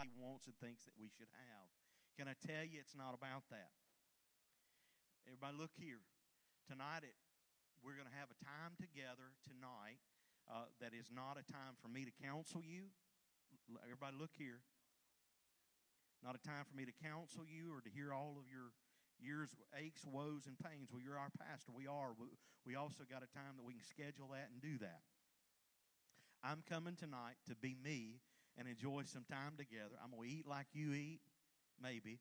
society wants and thinks that we should have. Can I tell you it's not about that? Everybody, look here. Tonight, we're going to have a time together tonight uh, that is not a time for me to counsel you. Everybody, look here. Not a time for me to counsel you or to hear all of your years, aches, woes, and pains. Well, you're our pastor. We are. We also got a time that we can schedule that and do that. I'm coming tonight to be me and enjoy some time together. I'm going to eat like you eat, maybe.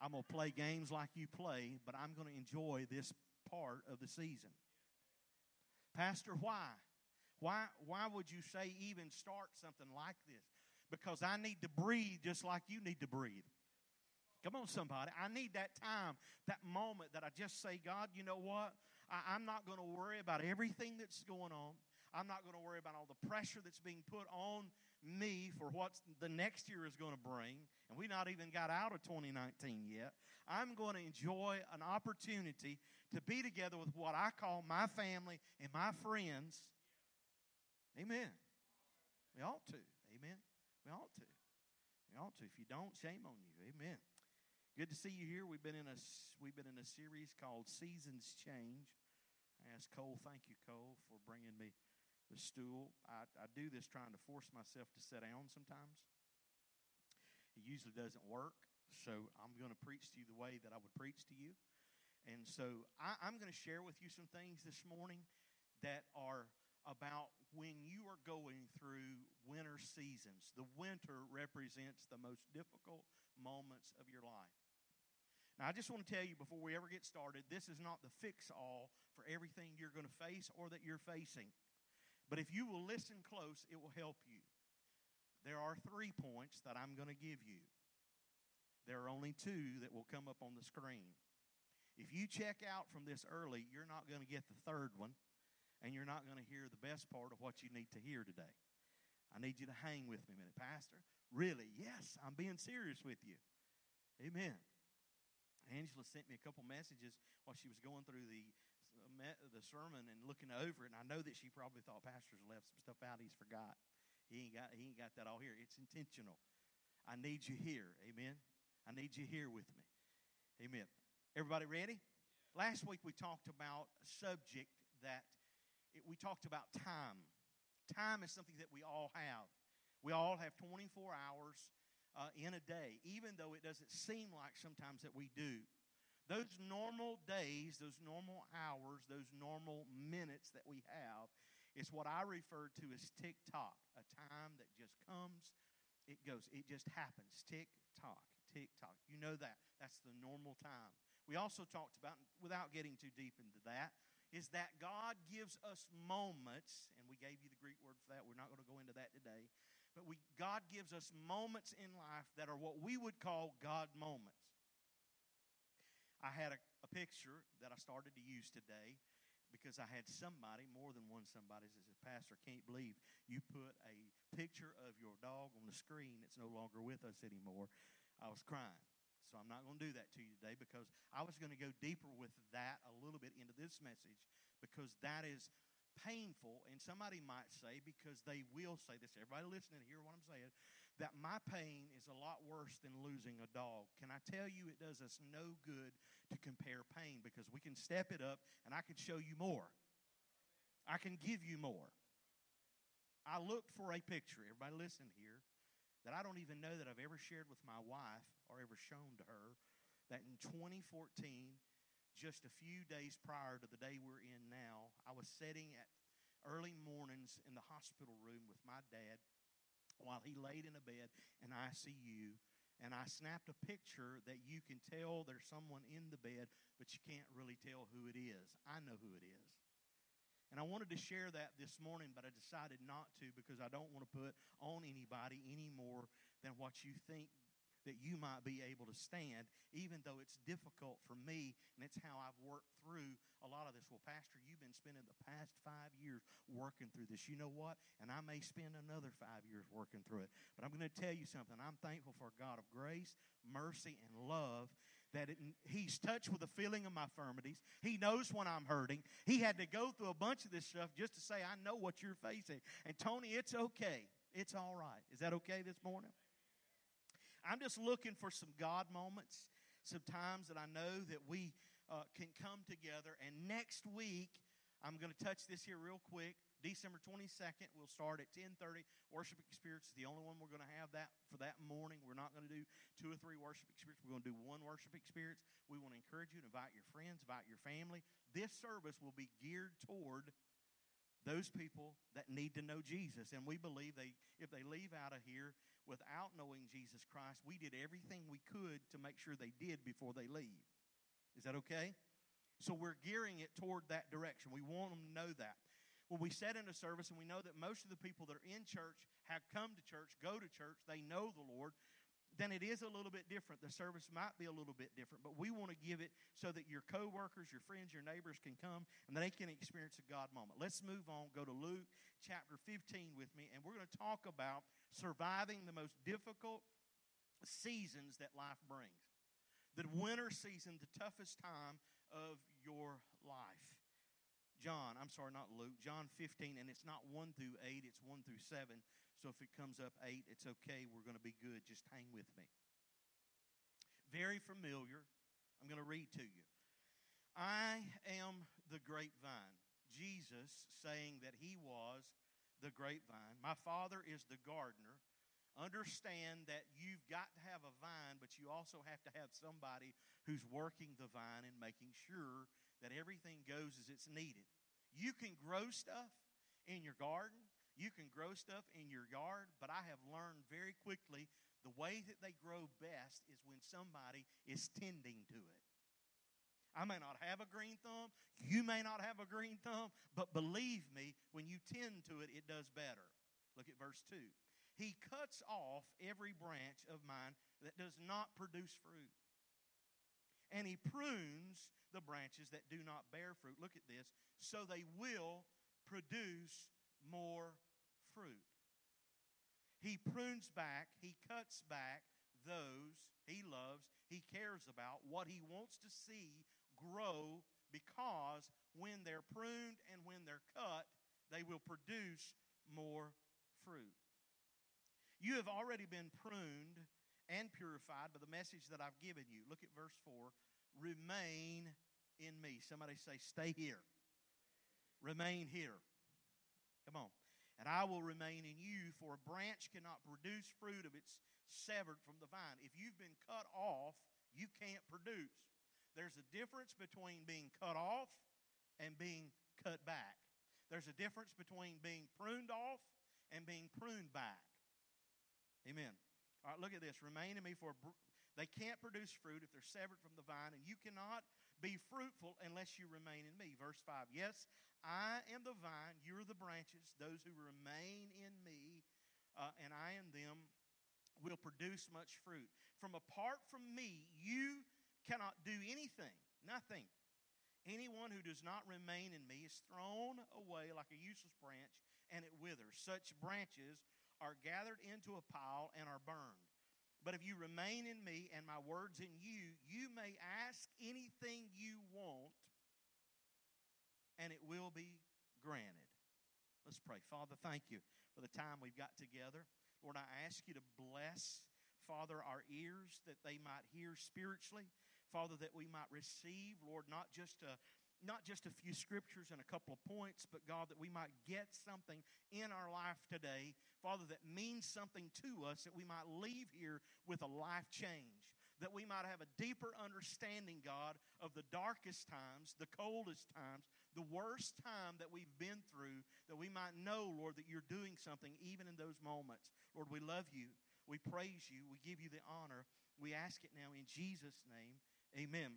I'm going to play games like you play, but I'm going to enjoy this part of the season. Pastor, why? Why, why would you say even start something like this? Because I need to breathe just like you need to breathe. Come on, somebody. I need that time, that moment that I just say, God, you know what? I, am not going to worry about everything that's going on. I'm not going to worry about all the pressure that's being put on me for what the next year is going to bring. And we not even got out of 2019 yet. I'm going to enjoy an opportunity to be together with what I call my family and my friends. Amen. We ought to. Amen. We ought to. We ought to. If you don't, shame on you. Amen. Good to see you here. We've been in a we've been in a series called Seasons Change. I Cole, thank you, Cole, for bringing me the stool. I, I do this trying to force myself to sit down sometimes. It usually doesn't work, so I'm going to preach to you the way that I would preach to you. And so I, I'm going to share with you some things this morning that are about when you are going through winter seasons. The winter represents the most difficult moments of your life. Now, I just want to tell you before we ever get started this is not the fix all for everything you're going to face or that you're facing. But if you will listen close, it will help you. There are three points that I'm going to give you. There are only two that will come up on the screen. If you check out from this early, you're not going to get the third one and you're not going to hear the best part of what you need to hear today. I need you to hang with me a minute. Pastor, really? Yes, I'm being serious with you. Amen. Angela sent me a couple messages while she was going through the the sermon and looking over it, and I know that she probably thought pastor's left some stuff out he's forgot. He ain't got he ain't got that all here. It's intentional. I need you here. Amen. I need you here with me. Amen. Everybody ready? Last week we talked about a subject that it, we talked about time. Time is something that we all have. We all have 24 hours uh, in a day, even though it doesn't seem like sometimes that we do. Those normal days, those normal hours, those normal minutes that we have is what I refer to as tick tock, a time that just comes, it goes, it just happens. Tick tock, tick tock. You know that. That's the normal time. We also talked about, without getting too deep into that, is that God gives us moments, and we gave you the Greek word for that. We're not going to go into that today. But we, God gives us moments in life that are what we would call God moments. I had a, a picture that I started to use today because I had somebody, more than one somebody, says, Pastor, can't believe you put a picture of your dog on the screen that's no longer with us anymore. I was crying. So I'm not going to do that to you today because I was going to go deeper with that a little bit into this message because that is painful. And somebody might say, because they will say this, everybody listening, hear what I'm saying, that my pain is a lot worse than losing a dog. Can I tell you, it does us no good to compare pain because we can step it up and I can show you more. I can give you more. I looked for a picture. Everybody listen here that I don't even know that I've ever shared with my wife or ever shown to her that in 2014, just a few days prior to the day we're in now, I was sitting at early mornings in the hospital room with my dad while he laid in a bed in ICU. And I snapped a picture that you can tell there's someone in the bed, but you can't really tell who it is. I know who it is. And I wanted to share that this morning, but I decided not to because I don't want to put on anybody any more than what you think that you might be able to stand, even though it's difficult for me, and it's how I've worked through a lot of this. Well, Pastor, you've been spending the past five years working through this. You know what? And I may spend another five years working through it. But I'm going to tell you something. I'm thankful for a God of grace, mercy, and love that it, He's touched with the feeling of my infirmities. He knows when I'm hurting. He had to go through a bunch of this stuff just to say, I know what you're facing. And Tony, it's okay. It's all right. Is that okay this morning? I'm just looking for some God moments, some times that I know that we uh, can come together. And next week, I'm going to touch this here real quick. December 22nd, we'll start at 10:30. Worship experience is the only one we're going to have that for that morning. We're not going to do two or three worship experiences. We're going to do one worship experience. We want to encourage you to invite your friends, invite your family. This service will be geared toward those people that need to know Jesus. And we believe they if they leave out of here without knowing Jesus Christ, we did everything we could to make sure they did before they leave. Is that okay? So we're gearing it toward that direction. We want them to know that when we set in a service and we know that most of the people that are in church have come to church, go to church, they know the Lord, then it is a little bit different. The service might be a little bit different, but we want to give it so that your coworkers, your friends, your neighbors can come and they can experience a God moment. Let's move on. Go to Luke chapter 15 with me, and we're going to talk about surviving the most difficult seasons that life brings. The winter season, the toughest time of your life. John, I'm sorry, not Luke, John 15, and it's not 1 through 8, it's 1 through 7. So if it comes up 8, it's okay. We're going to be good. Just hang with me. Very familiar. I'm going to read to you. I am the grapevine. Jesus saying that he was the grapevine. My father is the gardener. Understand that you've got to have a vine, but you also have to have somebody who's working the vine and making sure that everything goes as it's needed. You can grow stuff in your garden, you can grow stuff in your yard, but I have learned very quickly the way that they grow best is when somebody is tending to it. I may not have a green thumb, you may not have a green thumb, but believe me, when you tend to it, it does better. Look at verse 2. He cuts off every branch of mine that does not produce fruit and he prunes the branches that do not bear fruit. Look at this. So they will produce more fruit. He prunes back, he cuts back those he loves, he cares about, what he wants to see grow because when they're pruned and when they're cut, they will produce more fruit. You have already been pruned and purified by the message that I've given you. Look at verse 4. Remain in me. Somebody say, Stay here. Remain here. Come on. And I will remain in you, for a branch cannot produce fruit if it's severed from the vine. If you've been cut off, you can't produce. There's a difference between being cut off and being cut back. There's a difference between being pruned off and being pruned back. Amen. All right, look at this. Remain in me for they can't produce fruit if they're severed from the vine, and you cannot be fruitful unless you remain in me. Verse 5 Yes, I am the vine, you're the branches. Those who remain in me uh, and I in them will produce much fruit. From apart from me, you cannot do anything, nothing. Anyone who does not remain in me is thrown away like a useless branch and it withers. Such branches are gathered into a pile and are burned. But if you remain in me and my words in you, you may ask anything you want, and it will be granted. Let's pray. Father, thank you for the time we've got together. Lord, I ask you to bless, Father, our ears that they might hear spiritually. Father, that we might receive, Lord, not just a not just a few scriptures and a couple of points, but God, that we might get something in our life today, Father, that means something to us, that we might leave here with a life change. That we might have a deeper understanding, God, of the darkest times, the coldest times, the worst time that we've been through, that we might know, Lord, that you're doing something even in those moments. Lord, we love you. We praise you. We give you the honor. We ask it now in Jesus' name. Amen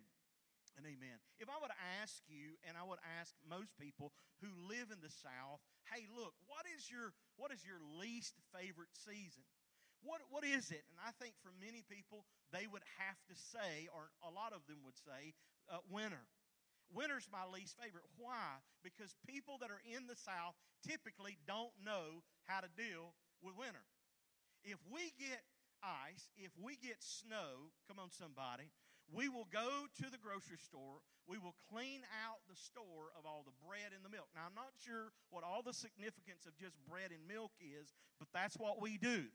and amen. If I would ask you, and I would ask most people who live in the South, hey, look, what is your what is your least favorite season? What what is it? And I think for many people, they would have to say, or a lot of them would say, uh, winter. Winter's my least favorite. Why? Because people that are in the South typically don't know how to deal with winter. If we get ice, if we get snow, come on, somebody, we will go to the grocery store. We will clean out the store of all the bread and the milk. Now, I'm not sure what all the significance of just bread and milk is, but that's what we do.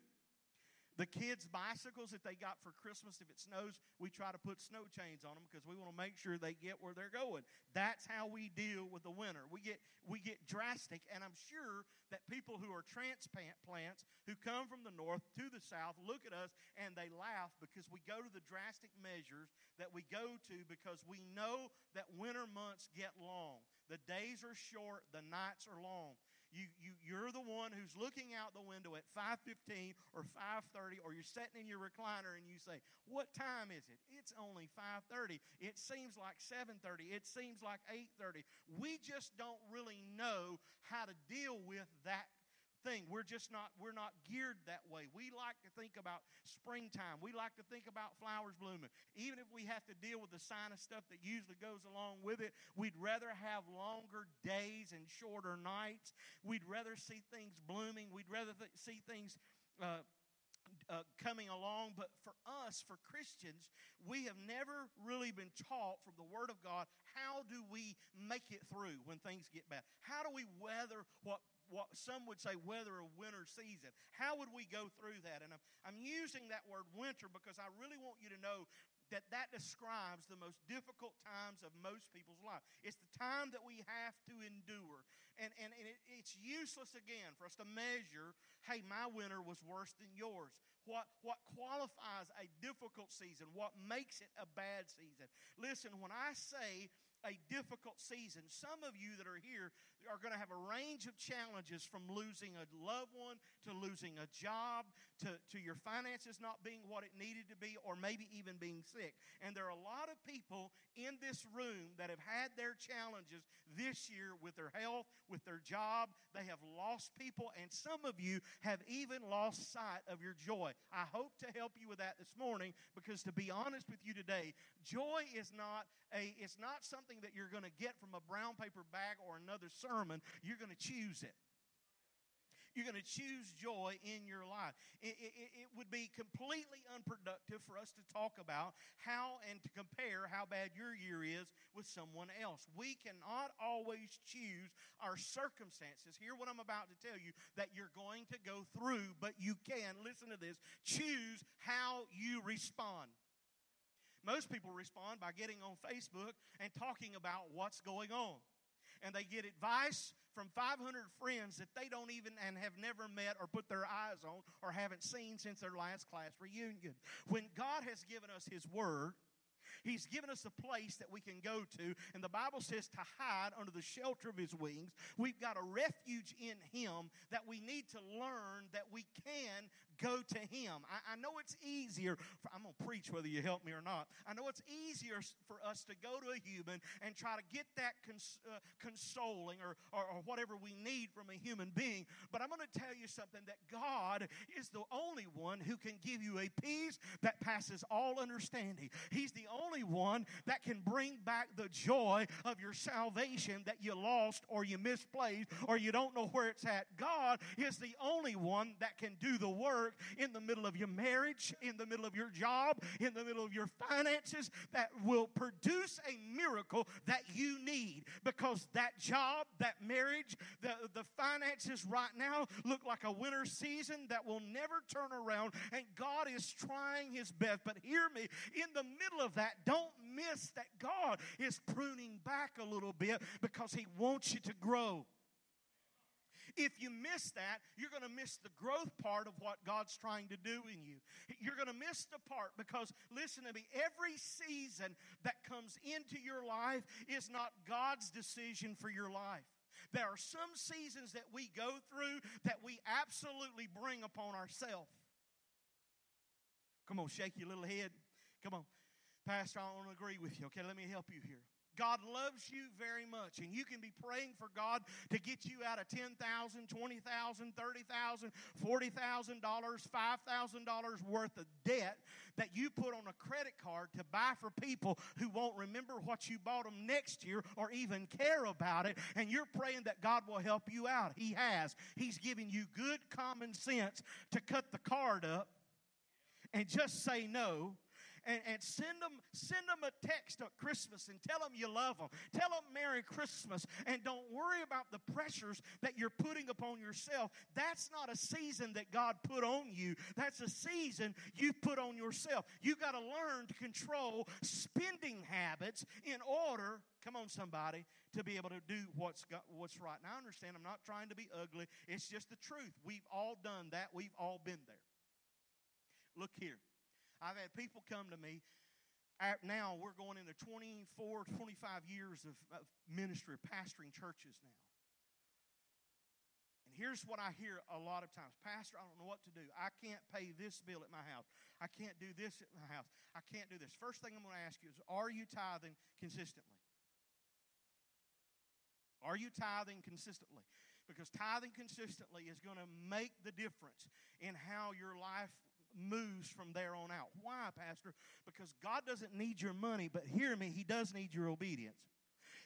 The kids' bicycles that they got for Christmas, if it snows, we try to put snow chains on them because we want to make sure they get where they're going. That's how we deal with the winter. We get we get drastic, and I'm sure that people who are transplant plants who come from the north to the south look at us and they laugh because we go to the drastic measures that we go to because we know that winter months get long. The days are short, the nights are long. You, you, you're the one who's looking out the window at 5.15 or 5.30 or you're sitting in your recliner and you say, what time is it? It's only 5.30. It seems like 7.30. It seems like 8.30. We just don't really know how to deal with that thing. We're just not we're not geared that way. We like to think about springtime. We like to think about flowers blooming. Even if we have to deal with the sinus stuff that usually goes along with it, we'd rather have longer days and shorter nights. We'd rather see things blooming. We'd rather th- see things uh, uh, coming along. But for us, for Christians, we have never really been taught from the Word of God how do we make it through when things get bad? How do we weather what what some would say weather a winter season. How would we go through that? And I'm, I'm using that word winter because I really want you to know that that describes the most difficult times of most people's life. It's the time that we have to endure. And, and, and it, it's useless, again, for us to measure, hey, my winter was worse than yours. What, what qualifies a difficult season? What makes it a bad season? Listen, when I say a difficult season. Some of you that are here are going to have a range of challenges from losing a loved one to losing a job to, to your finances not being what it needed to be or maybe even being sick. And there are a lot of people in this room that have had their challenges this year with their health, with their job. They have lost people, and some of you have even lost sight of your joy. I hope to help you with that this morning because to be honest with you today, joy is not a it's not something that you're going to get from a brown paper bag or another sermon. You're going to choose it. You're going to choose joy in your life. It, it, it, would be completely unproductive for us to talk about how and to compare how bad your year is with someone else. We cannot always choose our circumstances. Hear what I'm about to tell you that you're going to go through, but you can, listen to this, choose how you respond. Most people respond by getting on Facebook and talking about what's going on. And they get advice from 500 friends that they don't even and have never met or put their eyes on or haven't seen since their last class reunion. When God has given us His Word, He's given us a place that we can go to, and the Bible says to hide under the shelter of His wings. We've got a refuge in Him that we need to learn that we can go to Him. I, I know it's easier, for, I'm going to preach whether you help me or not. I know it's easier for us to go to a human and try to get that cons, uh, consoling or, or, or whatever we need from a human being. But I'm going to tell you something that God is the only one who can give you a peace that passes all understanding. He's the only one that can bring back the joy of your salvation that you lost or you misplaced or you don't know where it's at. God is the only one that can do the work work, in the middle of your marriage, in the middle of your job, in the middle of your finances that will produce a miracle that you need because that job, that marriage, the, the finances right now look like a winter season that will never turn around and God is trying his best. But hear me, in the middle of that, don't miss that God is pruning back a little bit because he wants you to grow. If you miss that, you're going to miss the growth part of what God's trying to do in you. You're going to miss the part because, listen to me, every season that comes into your life is not God's decision for your life. There are some seasons that we go through that we absolutely bring upon ourselves. Come on, shake your little head. Come on. Pastor, I don't agree with you. Okay, let me help you here. God loves you very much, and you can be praying for God to get you out of $10,000, $20,000, $30,000, $40,000, $5,000 worth of debt that you put on a credit card to buy for people who won't remember what you bought them next year or even care about it, and you're praying that God will help you out. He has. He's giving you good common sense to cut the card up and just say no and, and send them send them a text at Christmas and tell them you love them. Tell them Merry Christmas and don't worry about the pressures that you're putting upon yourself. That's not a season that God put on you. That's a season you put on yourself. You got to learn to control spending habits in order Come on, somebody, to be able to do what's got, what's right. Now, I understand. I'm not trying to be ugly. It's just the truth. We've all done that. We've all been there. Look here. I've had people come to me. Now we're going into 24, 25 years of, of ministry, pastoring churches now. And here's what I hear a lot of times Pastor, I don't know what to do. I can't pay this bill at my house. I can't do this at my house. I can't do this. First thing I'm going to ask you is Are you tithing consistently? Are you tithing consistently? Because tithing consistently is going to make the difference in how your life moves from there on out. Why, Pastor? Because God doesn't need your money, but hear me, He does need your obedience.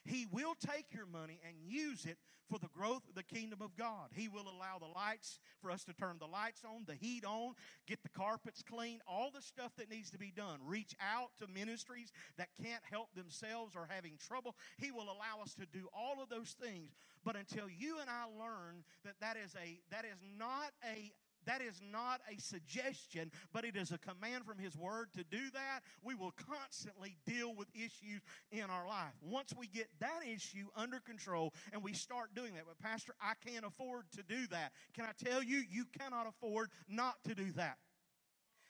He will take your money and use it for the growth of the kingdom of God. He will allow the lights for us to turn the lights on, the heat on, get the carpets clean, all the stuff that needs to be done. Reach out to ministries that can't help themselves or having trouble. He will allow us to do all of those things. But until you and I learn that that is a that is not a that is not a suggestion, but it is a command from His Word to do that. We will constantly deal with issues in our life. Once we get that issue under control and we start doing that, but Pastor, I can't afford to do that. Can I tell you, you cannot afford not to do that.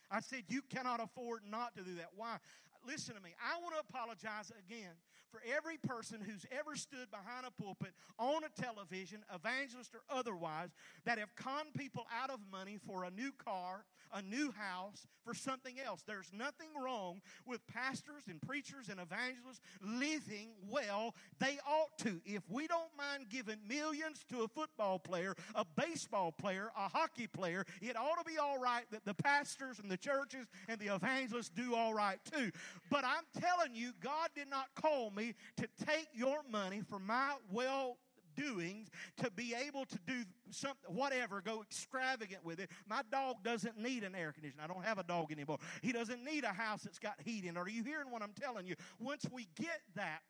I said, you cannot afford not to do that. Why? Listen to me. I want to apologize again for every person who's ever stood behind a pulpit, on a television, evangelist or otherwise, that have conned people out of money for a new car, a new house, for something else. There's nothing wrong with pastors and preachers and evangelists living well. They ought to. If we don't mind giving millions to a football player, a baseball player, a hockey player, it ought to be all right that the pastors and the churches and the evangelists do all right too. But I'm telling you, God did not call me to take your money for my well doings to be able to do something, whatever, go extravagant with it. My dog doesn't need an air conditioner. I don't have a dog anymore. He doesn't need a house that's got heat in it. Are you hearing what I'm telling you? Once we get that,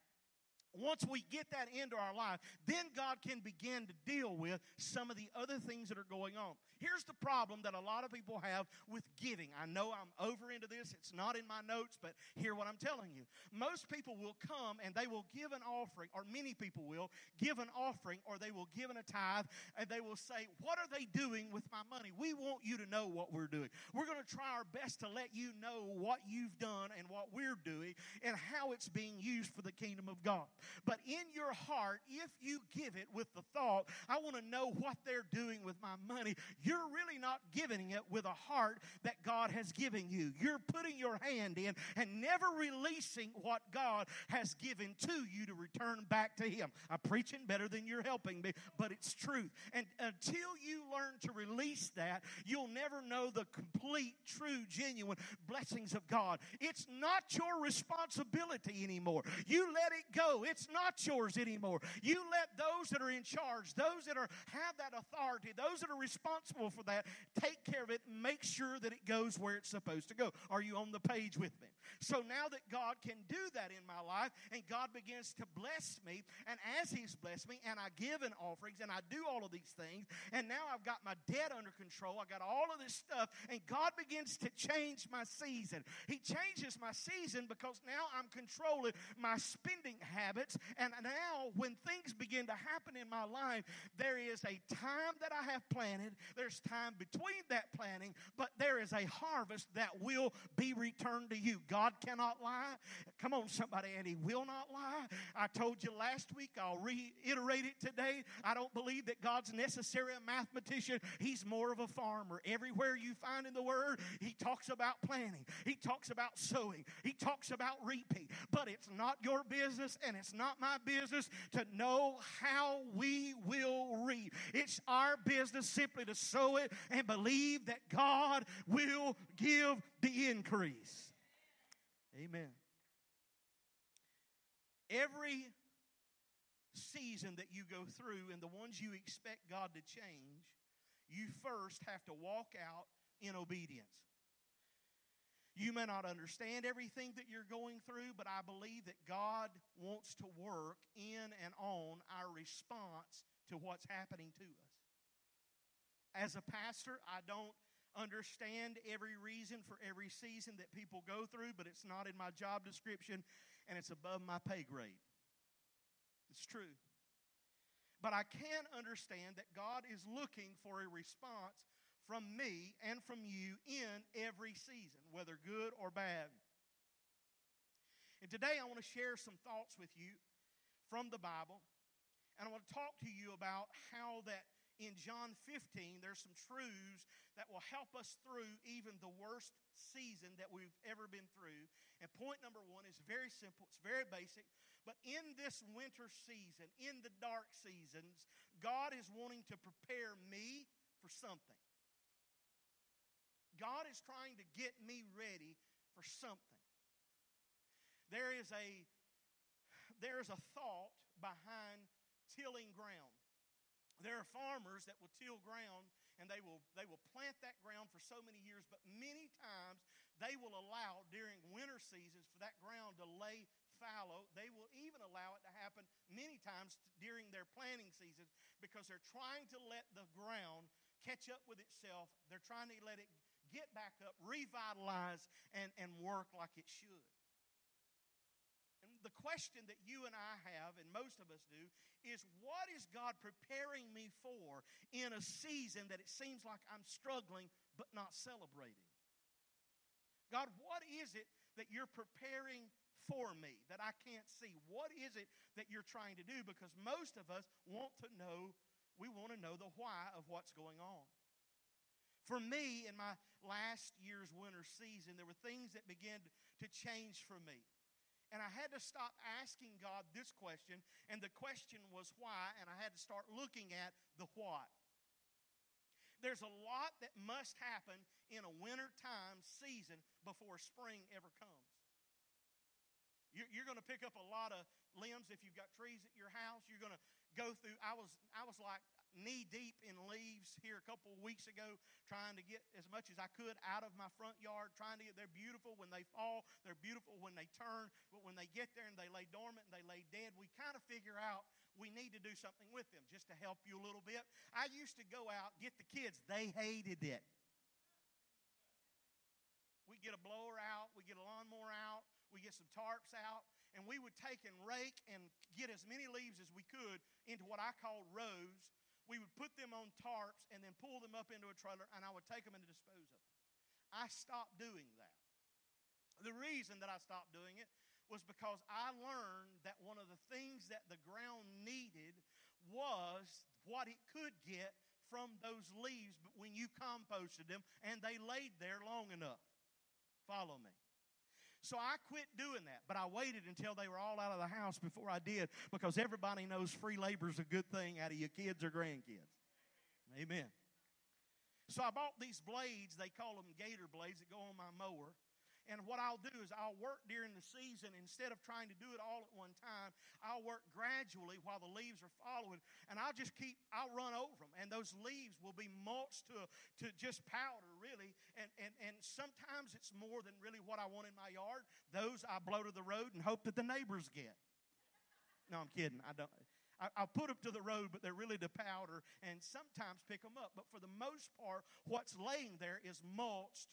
once we get that into our life, then God can begin to deal with some of the other things that are going on. Here's the problem that a lot of people have with giving. I know I'm over into this, it's not in my notes, but hear what I'm telling you. Most people will come and they will give an offering, or many people will give an offering, or they will give in a tithe, and they will say, What are they doing with my money? We want you to know what we're doing. We're going to try our best to let you know what you've done and what we're doing and how it's being used for the kingdom of God. But in your heart, if you give it with the thought, I want to know what they're doing with my money, you're really not giving it with a heart that God has given you. You're putting your hand in and never releasing what God has given to you to return back to Him. I'm preaching better than you're helping me, but it's truth. And until you learn to release that, you'll never know the complete, true, genuine blessings of God. It's not your responsibility anymore. You let it go. It's not yours anymore. You let those that are in charge, those that are have that authority, those that are responsible for that, take care of it and make sure that it goes where it's supposed to go. Are you on the page with me? So now that God can do that in my life and God begins to bless me, and as He's blessed me, and I give in offerings and I do all of these things, and now I've got my debt under control, I got all of this stuff, and God begins to change my season. He changes my season because now I'm controlling my spending habits, and now when things begin to happen in my life, there is a time that I have planted, there's time between that planting, but there is a harvest that will be returned to you. God cannot lie. Come on, somebody, and He will not lie. I told you last week, I'll reiterate it today. I don't believe that God's necessarily a mathematician, He's more of a farmer. Everywhere you find in the Word, He talks about planting, He talks about sowing, He talks about reaping. But it's not your business and it's not my business to know how we will reap. It's our business simply to sow it and believe that God will give the increase. Amen. Every season that you go through and the ones you expect God to change, you first have to walk out in obedience. You may not understand everything that you're going through, but I believe that God wants to work in and on our response to what's happening to us. As a pastor, I don't understand every reason for every season that people go through, but it's not in my job description and it's above my pay grade. It's true. But I can understand that God is looking for a response from me and from you in every season, whether good or bad. And today I want to share some thoughts with you from the Bible. And I want to talk to you about how that in John 15, there's some truths that will help us through even the worst season that we've ever been through. And point number one is very simple, it's very basic. But in this winter season, in the dark seasons, God is wanting to prepare me for something. God is trying to get me ready for something. There is a there is a thought behind tilling ground. There are farmers that will till ground and they will they will plant that ground for so many years, but many times they will allow during winter seasons for that ground to lay fallow. They will even allow it to happen many times during their planting seasons because they're trying to let the ground catch up with itself. They're trying to let it get back up, revitalize, and, and work like it should. And the question that you and I have, and most of us do, is what is God preparing me for in a season that it seems like I'm struggling but not celebrating? God, what is it that you're preparing for me that I can't see? What is it that you're trying to do? Because most of us want to know, we want to know the why of what's going on. For me, in my last year's winter season, there were things that began to change for me. And I had to stop asking God this question, and the question was why, and I had to start looking at the what. There's a lot that must happen in a wintertime season before spring ever comes. You're, going to pick up a lot of limbs if you've got trees at your house. You're going to go through. I was, I was like knee deep in leaves here a couple of weeks ago, trying to get as much as I could out of my front yard, trying to get, they're beautiful when they fall, they're beautiful when they turn, but when they get there and they lay dormant and they lay dead, we kind of figure out we need to do something with them just to help you a little bit. I used to go out, get the kids, they hated it. We get a blower out, we get a lawnmower out, we get some tarps out, and we would take and rake and get as many leaves as we could into what I called rows we would put them on tarps and then pull them up into a trailer, and I would take them and dispose of them. I stopped doing that. The reason that I stopped doing it was because I learned that one of the things that the ground needed was what it could get from those leaves when you composted them and they laid there long enough. Follow me. So I quit doing that, but I waited until they were all out of the house before I did because everybody knows free labor is a good thing out of your kids or grandkids. Amen. So I bought these blades, they call them gator blades that go on my mower. And what I'll do is I'll work during the season instead of trying to do it all at one time. I'll work gradually while the leaves are following, and I'll just keep. I'll run over them, and those leaves will be mulched to to just powder, really. And and and sometimes it's more than really what I want in my yard. Those I blow to the road and hope that the neighbors get. No, I'm kidding. I don't. I, will put them to the road, but they're really to powder and sometimes pick them up. But for the most part, what's laying there is mulched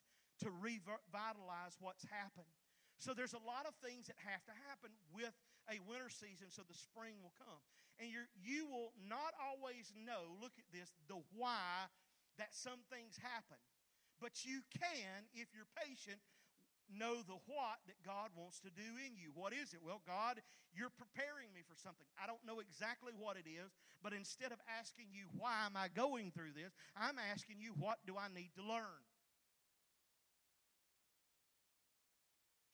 to revitalize what's happened. So there's a lot of things that have to happen with a winter season so the spring will come. And you you will not always know, look at this, the why that some things happen. But you can, if you're patient, know the what that God wants to do in you. What is it? Well, God, you're preparing me for something. I don't know exactly what it is, but instead of asking you, why am I going through this, I'm asking you, what do I need to learn?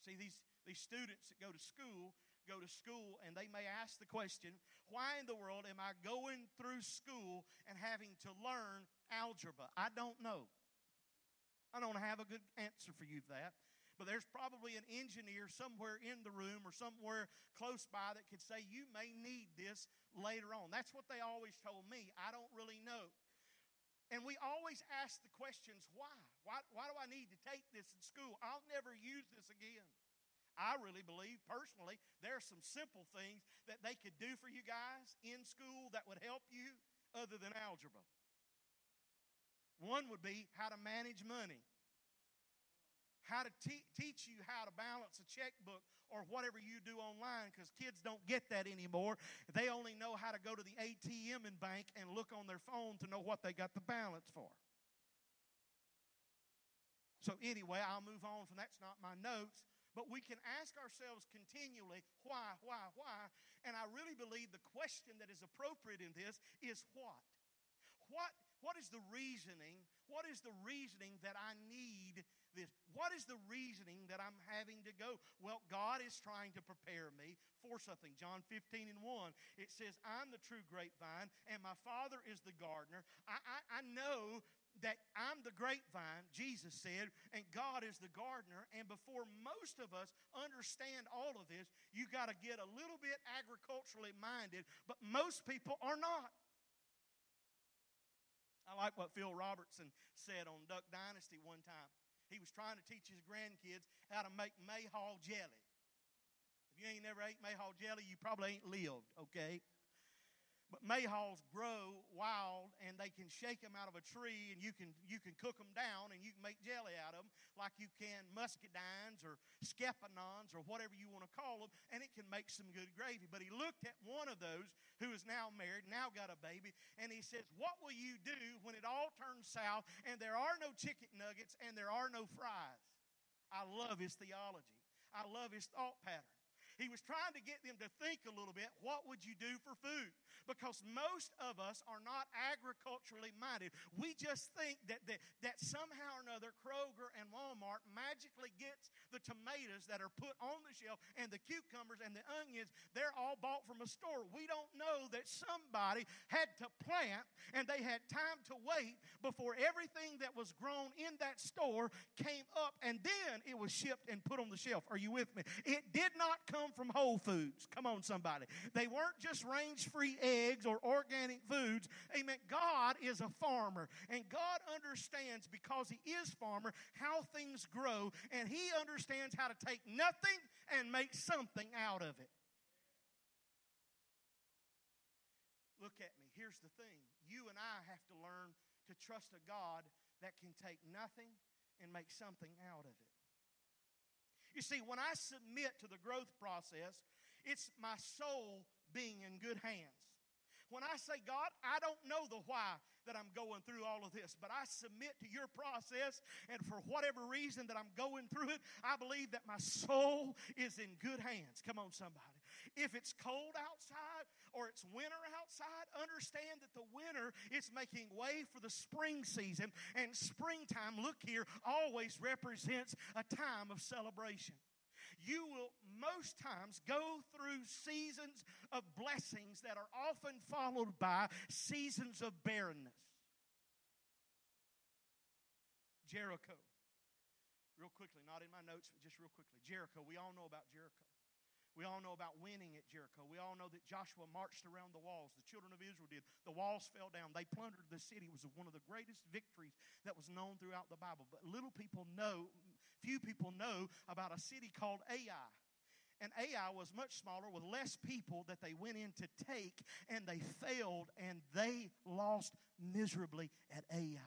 See, these, these students that go to school go to school and they may ask the question, why in the world am I going through school and having to learn algebra? I don't know. I don't have a good answer for you for that. But there's probably an engineer somewhere in the room or somewhere close by that could say, You may need this later on. That's what they always told me. I don't really know. And we always ask the questions, why? Why? Why do I need to take this in school? I'll never use this again. I really believe, personally, there are some simple things that they could do for you guys in school that would help you other than algebra. One would be how to manage money, how to te- teach you how to balance a checkbook or whatever you do online because kids don't get that anymore. They only know how to go to the ATM and bank and look on their phone to know what they got the balance for. So, anyway, I'll move on from that's not my notes. But we can ask ourselves continually, why, why, why? And I really believe the question that is appropriate in this is what? What, what is the reasoning? What is the reasoning that I need this? What is the reasoning that I'm having to go? Well, God is trying to prepare me for something. John 15 and 1, it says, I'm the true grapevine, and my Father is the gardener. I, I, I know that I'm the grapevine, Jesus said, and God is the gardener. And before most of us understand all of this, you got to get a little bit agriculturally minded, but most people are not. I like what Phil Robertson said on Duck Dynasty one time. He was trying to teach his grandkids how to make mayhaw jelly. If you ain't never ate mayhaw jelly, you probably ain't lived, okay? But mayhaws grow wild and they can shake them out of a tree and you can, you can cook them down and you can make jelly out of them like you can muscadines or scuppernongs or whatever you want to call them and it can make some good gravy. But he looked at one of those who is now married, now got a baby, and he says, What will you do when it all turns south and there are no chicken nuggets and there are no fries? I love his theology. I love his thought pattern. He was trying to get them to think a little bit what would you do for food? Because most of us are not agriculturally minded. We just think that, that, that somehow or another Kroger and Walmart magically gets the tomatoes that are put on the shelf and the cucumbers and the onions, they're all bought from a store. We don't know that somebody had to plant and they had time to wait before everything that was grown in that store came up and then it was shipped and put on the shelf. Are you with me? It did not come from Whole Foods. Come on, somebody. They weren't just range free eggs or organic foods. Amen. God is a farmer, and God understands because He is farmer how things grow, and He understands how to take nothing and make something out of it. Look at me. Here's the thing you and I have to learn to trust a God that can take nothing and make something out of it. You see, when I submit to the growth process, it's my soul being in good hands. When I say, God, I don't know the why that I'm going through all of this, but I submit to your process, and for whatever reason that I'm going through it, I believe that my soul is in good hands. Come on, somebody. If it's cold outside or it's winter outside, understand that the winter is making way for the spring season, and springtime, look here, always represents a time of celebration you will most times go through seasons of blessings that are often followed by seasons of barrenness. Jericho. Real quickly, not in my notes, but just real quickly. Jericho, we all know about Jericho. We all know about winning at Jericho. We all know that Joshua marched around the walls. The children of Israel did. The walls fell down. They plundered the city. It was one of the greatest victories that was known throughout the Bible. But little people know, few people know about a city called Ai. And Ai was much smaller with less people that they went in to take, and they failed and they lost miserably at Ai.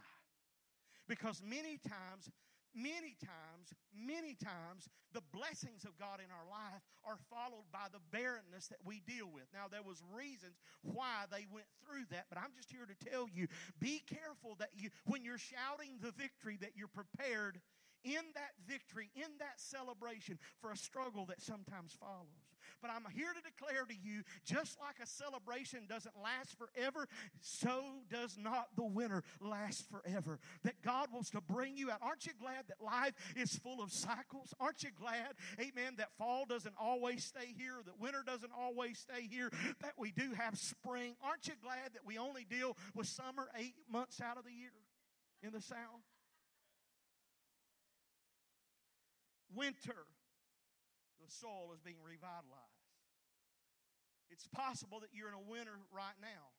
Because many times many times, many times, the blessings of God in our life are followed by the barrenness that we deal with. Now, there was reasons why they went through that, but I'm just here to tell you, be careful that you, when you're shouting the victory, that you're prepared in that victory, in that celebration for a struggle that sometimes follows. But I'm here to declare to you just like a celebration doesn't last forever, so does not the winter last forever. That God wants to bring you out. Aren't you glad that life is full of cycles? Aren't you glad, amen, that fall doesn't always stay here, that winter doesn't always stay here, that we do have spring? Aren't you glad that we only deal with summer eight months out of the year in the South? Winter the soil is being revitalized. It's possible that you're in a winter right now.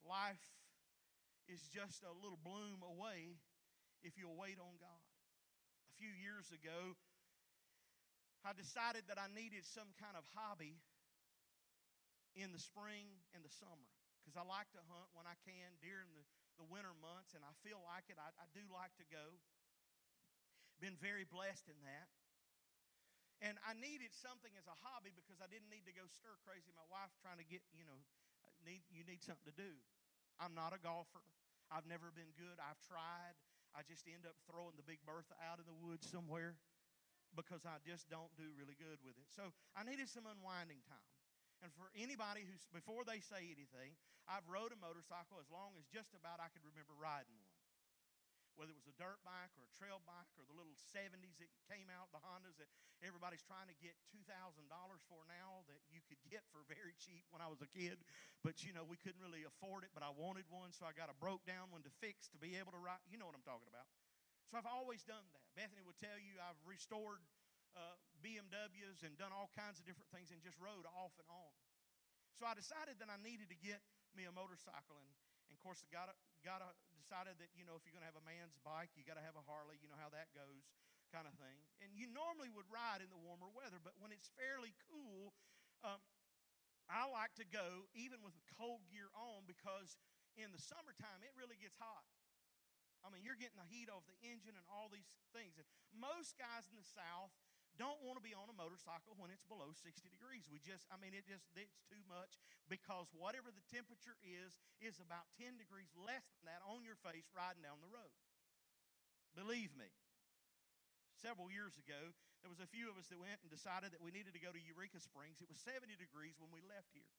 Life is just a little bloom away if you'll wait on God. A few years ago, I decided that I needed some kind of hobby in the spring and the summer because I like to hunt when I can during the, the winter months, and I feel like it. I, I do like to go. Been very blessed in that. And I needed something as a hobby because I didn't need to go stir crazy. My wife trying to get, you know, need, you need something to do. I'm not a golfer. I've never been good. I've tried. I just end up throwing the big Bertha out in the woods somewhere because I just don't do really good with it. So I needed some unwinding time. And for anybody who's, before they say anything, I've rode a motorcycle as long as just about I could remember riding one whether it was a dirt bike or a trail bike or the little 70s that came out, the Hondas that everybody's trying to get $2,000 for now that you could get for very cheap when I was a kid. But, you know, we couldn't really afford it, but I wanted one, so I got a broke down one to fix to be able to ride. You know what I'm talking about. So I've always done that. Bethany would tell you I've restored uh, BMWs and done all kinds of different things and just rode off and on. So I decided that I needed to get me a motorcycle. And, and of course, I got a, got a, decided that, you know, if you're going to have a man's bike, you got to have a Harley. You know how that goes, kind of thing. And you normally would ride in the warmer weather, but when it's fairly cool, um, I like to go even with cold gear on because in the summertime it really gets hot. I mean, you're getting the heat off the engine and all these things. And most guys in the South don't want to be on a motorcycle when it's below 60 degrees. We just, I mean, it just, it's too much because whatever the temperature is, is about 10 degrees less than that on your face riding down the road. Believe me. Several years ago, there was a few of us that went and decided that we needed to go to Eureka Springs. It was 70 degrees when we left here.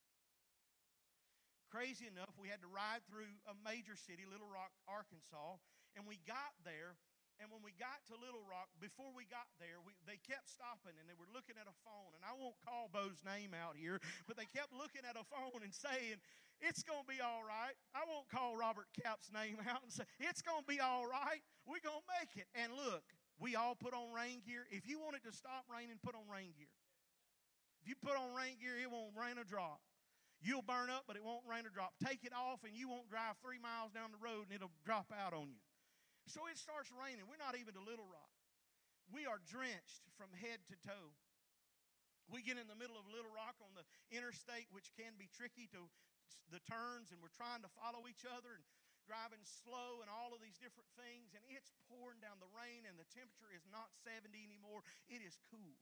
Crazy enough, we had to ride through a major city, Little Rock, Arkansas, and we got there and when we got to Little Rock, before we got there, we, they kept stopping and they were looking at a phone. And I won't call Bo's name out here, but they kept looking at a phone and saying, It's going to be all right. I won't call Robert Cap's name out and say, It's going to be all right. We're going to make it. And look, we all put on rain gear. If you want it to stop raining, put on rain gear. If you put on rain gear, it won't rain a drop. You'll burn up, but it won't rain a drop. Take it off, and you won't drive three miles down the road, and it'll drop out on you. So it starts raining. We're not even to Little Rock. We are drenched from head to toe. We get in the middle of Little Rock on the interstate, which can be tricky to the turns, and we're trying to follow each other and driving slow and all of these different things, and it's pouring down the rain, and the temperature is not 70 anymore. It is cool.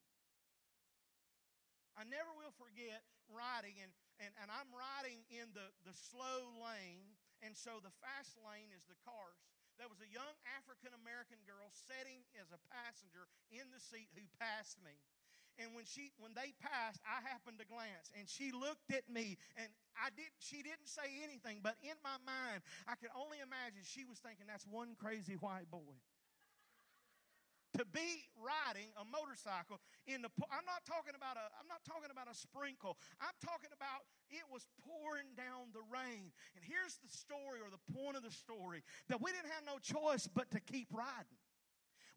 I never will forget riding, and, and, and I'm riding in the, the slow lane, and so the fast lane is the cars there was a young African American girl sitting as a passenger in the seat who passed me. And when she when they passed, I happened to glance and she looked at me and I did she didn't say anything, but in my mind, I could only imagine she was thinking that's one crazy white boy to be riding a motorcycle in the I'm not talking about a I'm not talking about a sprinkle. I'm talking about it was pouring down the rain. And here's the story or the point of the story that we didn't have no choice but to keep riding.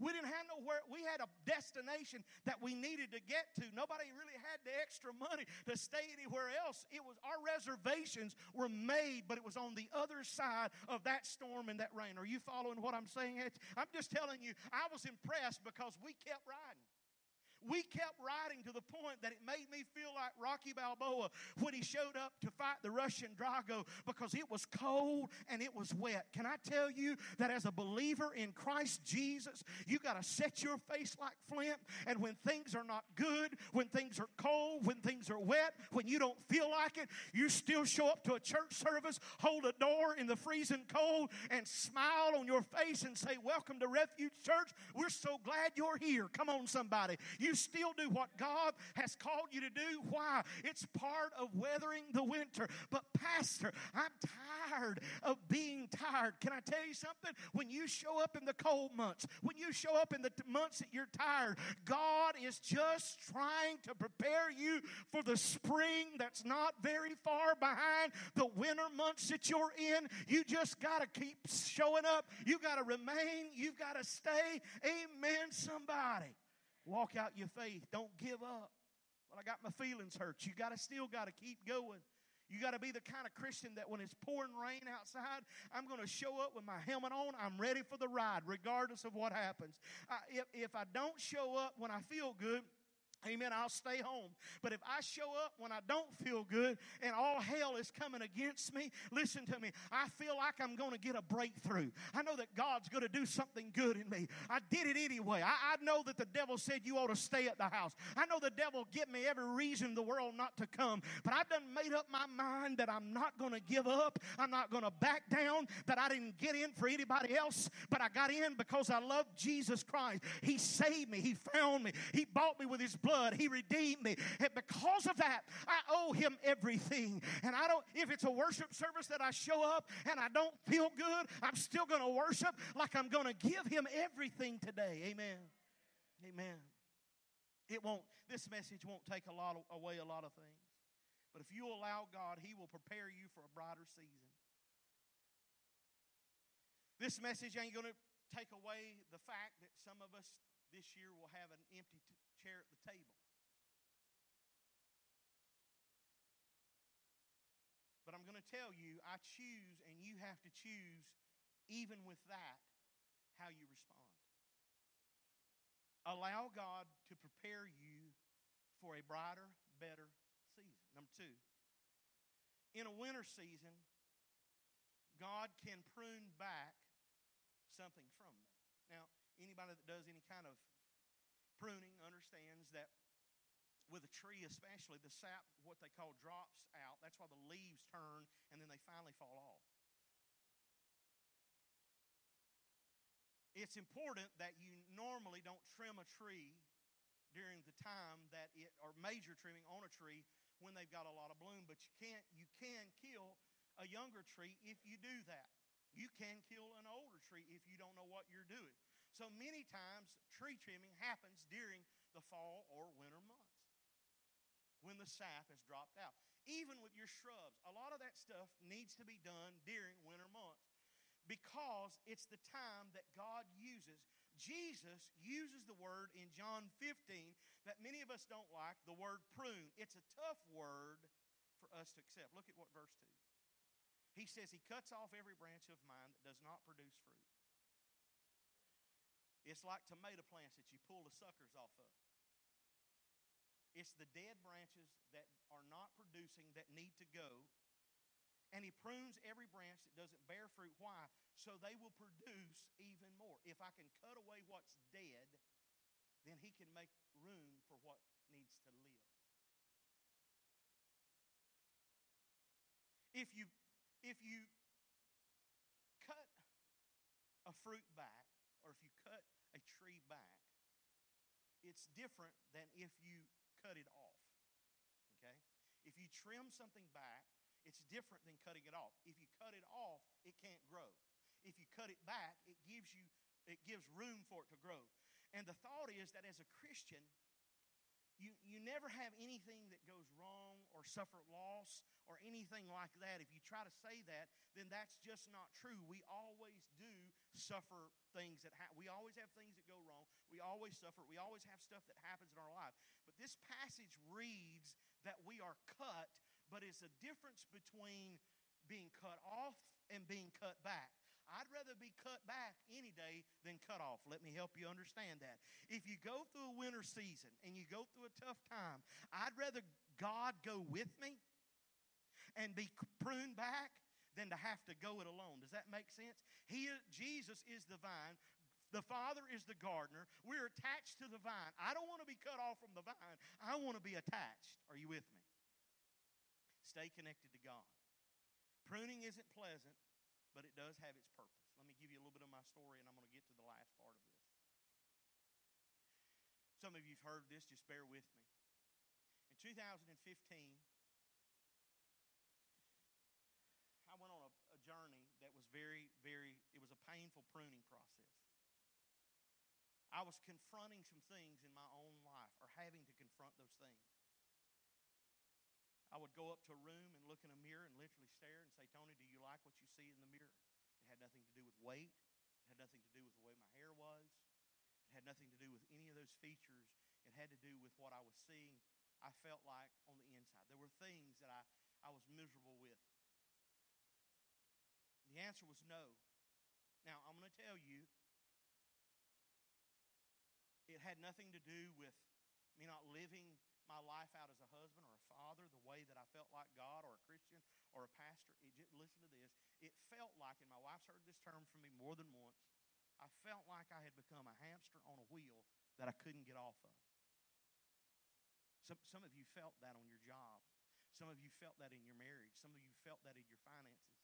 We didn't have nowhere, we had a destination that we needed to get to. Nobody really had the extra money to stay anywhere else. It was our reservations were made, but it was on the other side of that storm and that rain. Are you following what I'm saying? I'm just telling you, I was impressed because we kept riding. We kept riding to the point that it made me feel like Rocky Balboa when he showed up to fight the Russian Drago because it was cold and it was wet. Can I tell you that as a believer in Christ Jesus, you got to set your face like flint. And when things are not good, when things are cold, when things are wet, when you don't feel like it, you still show up to a church service, hold a door in the freezing cold, and smile on your face and say, Welcome to Refuge Church. We're so glad you're here. Come on, somebody. You you still do what God has called you to do. Why? It's part of weathering the winter. But, Pastor, I'm tired of being tired. Can I tell you something? When you show up in the cold months, when you show up in the months that you're tired, God is just trying to prepare you for the spring that's not very far behind the winter months that you're in. You just got to keep showing up. You got to remain. You've got to stay. Amen, somebody. Walk out your faith. Don't give up. Well, I got my feelings hurt. You got to still got to keep going. You got to be the kind of Christian that when it's pouring rain outside, I'm going to show up with my helmet on. I'm ready for the ride, regardless of what happens. I, if, if I don't show up when I feel good, Amen. I'll stay home. But if I show up when I don't feel good and all hell is coming against me, listen to me. I feel like I'm going to get a breakthrough. I know that God's going to do something good in me. I did it anyway. I, I know that the devil said you ought to stay at the house. I know the devil give me every reason in the world not to come. But I've done made up my mind that I'm not going to give up. I'm not going to back down. That I didn't get in for anybody else, but I got in because I love Jesus Christ. He saved me. He found me. He bought me with his blood blood. He redeemed me. And because of that, I owe him everything. And I don't, if it's a worship service that I show up and I don't feel good, I'm still going to worship like I'm going to give him everything today. Amen. Amen. It won't, this message won't take a lot of, away a lot of things. But if you allow God, He will prepare you for a brighter season. This message ain't going to take away the fact that some of us this year will have an empty t- chair at the table. But I'm going to tell you, I choose, and you have to choose, even with that, how you respond. Allow God to prepare you for a brighter, better season. Number two, in a winter season, God can prune back something from me. Now, anybody that does any kind of pruning understands that with a tree especially the sap what they call drops out that's why the leaves turn and then they finally fall off. It's important that you normally don't trim a tree during the time that it or major trimming on a tree when they've got a lot of bloom but you can't you can kill a younger tree if you do that. You can kill an older tree if you don't know what you're doing so many times, tree trimming happens during the fall or winter months when the sap has dropped out. Even with your shrubs, a lot of that stuff needs to be done during winter months because it's the time that God uses. Jesus uses the word in John 15 that many of us don't like, the word prune. It's a tough word for us to accept. Look at what verse 2. He says, He cuts off every branch of mine that does not produce fruit. It's like tomato plants that you pull the suckers off of. It's the dead branches that are not producing that need to go. And he prunes every branch that doesn't bear fruit. Why? So they will produce even more. If I can cut away what's dead, then he can make room for what needs to live. If you if you cut a fruit back or if you cut it's different than if you cut it off. Okay? If you trim something back, it's different than cutting it off. If you cut it off, it can't grow. If you cut it back, it gives you it gives room for it to grow. And the thought is that as a Christian, you, you never have anything that goes wrong or suffer loss or anything like that. If you try to say that, then that's just not true. We always do suffer things that happen. We always have things that go wrong. We always suffer. We always have stuff that happens in our life. But this passage reads that we are cut, but it's a difference between being cut off and being cut back. I'd rather be cut back any day than cut off. Let me help you understand that. If you go through a winter season and you go through a tough time, I'd rather God go with me and be pruned back than to have to go it alone. Does that make sense? He, Jesus is the vine. The Father is the gardener. We're attached to the vine. I don't want to be cut off from the vine. I want to be attached. Are you with me? Stay connected to God. Pruning isn't pleasant, but it does have its purpose. Let me give you a little bit of my story, and I'm going to get to the last part of this. Some of you have heard this, just bear with me. In 2015, I went on a, a journey that was very, very, it was a painful pruning process. I was confronting some things in my own life, or having to confront those things. I would go up to a room and look in a mirror and literally stare and say, Tony, do you like what you see in the mirror? It had nothing to do with weight. It had nothing to do with the way my hair was. It had nothing to do with any of those features. It had to do with what I was seeing. I felt like on the inside. There were things that I, I was miserable with? The answer was no. Now, I'm going to tell you, it had nothing to do with me not living my life out as a husband or a father the way that I felt like God or a Christian or a pastor. It listen to this. It felt like, and my wife's heard this term from me more than once, I felt like I had become a hamster on a wheel that I couldn't get off of. Some, some of you felt that on your job. Some of you felt that in your marriage. Some of you felt that in your finances.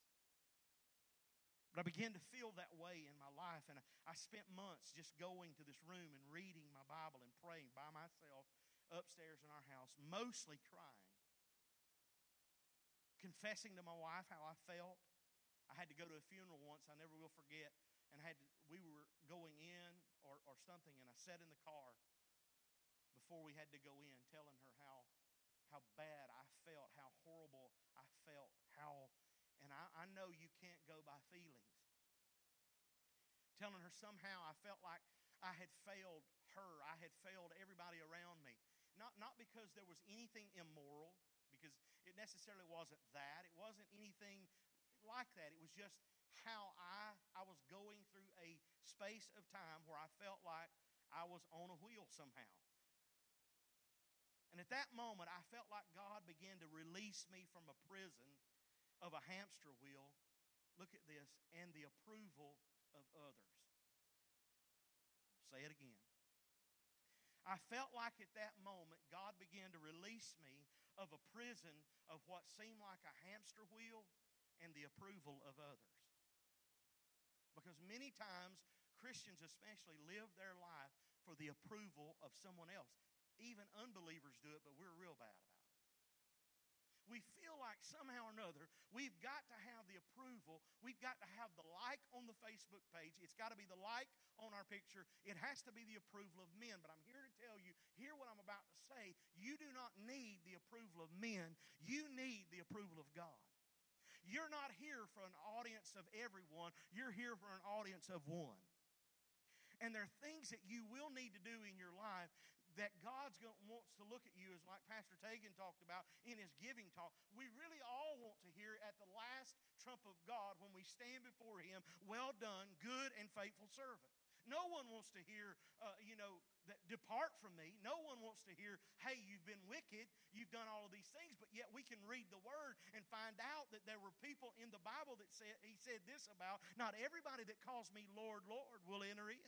But I began to feel that way in my life, and I spent months just going to this room and reading my Bible and praying by myself upstairs in our house, mostly crying, confessing to my wife how I felt. I had to go to a funeral once I never will forget, and had to, we were going in or, or something, and I sat in the car before we had to go in, telling her how how bad I felt, how horrible I felt, how and I, I know you can't go by feelings. Telling her somehow I felt like I had failed her, I had failed everybody around me. Not, not because there was anything immoral, because it necessarily wasn't that. It wasn't anything like that. It was just how I, I was going through a space of time where I felt like I was on a wheel somehow. And at that moment, I felt like God began to release me from a prison of a hamster wheel, look at this, and the approval of others. Say it again. I felt like at that moment God began to release me of a prison of what seemed like a hamster wheel and the approval of others. Because many times, Christians especially live their life for the approval of someone else. Even unbelievers do it, but we're real bad about it we feel like somehow or another we've got to have the approval. We've got to have the like on the Facebook page. It's got to be the like on our picture. It has to be the approval of men. But I'm here to tell you, hear what I'm about to say. You do not need the approval of men, you need the approval of God. You're not here for an audience of everyone, you're here for an audience of one. And there are things that you will need to do in your life that God's going, wants to look at you as like Pastor Tagan talked about in his giving talk. We really all want to hear at the last trump of God when we stand before him, well done, good and faithful servant. No one wants to hear, uh, you know, that depart from me. No one wants to hear, hey, you've been wicked, you've done all of these things, but yet we can read the word and find out that there were people in the Bible that said, he said this about, not everybody that calls me Lord, Lord will enter in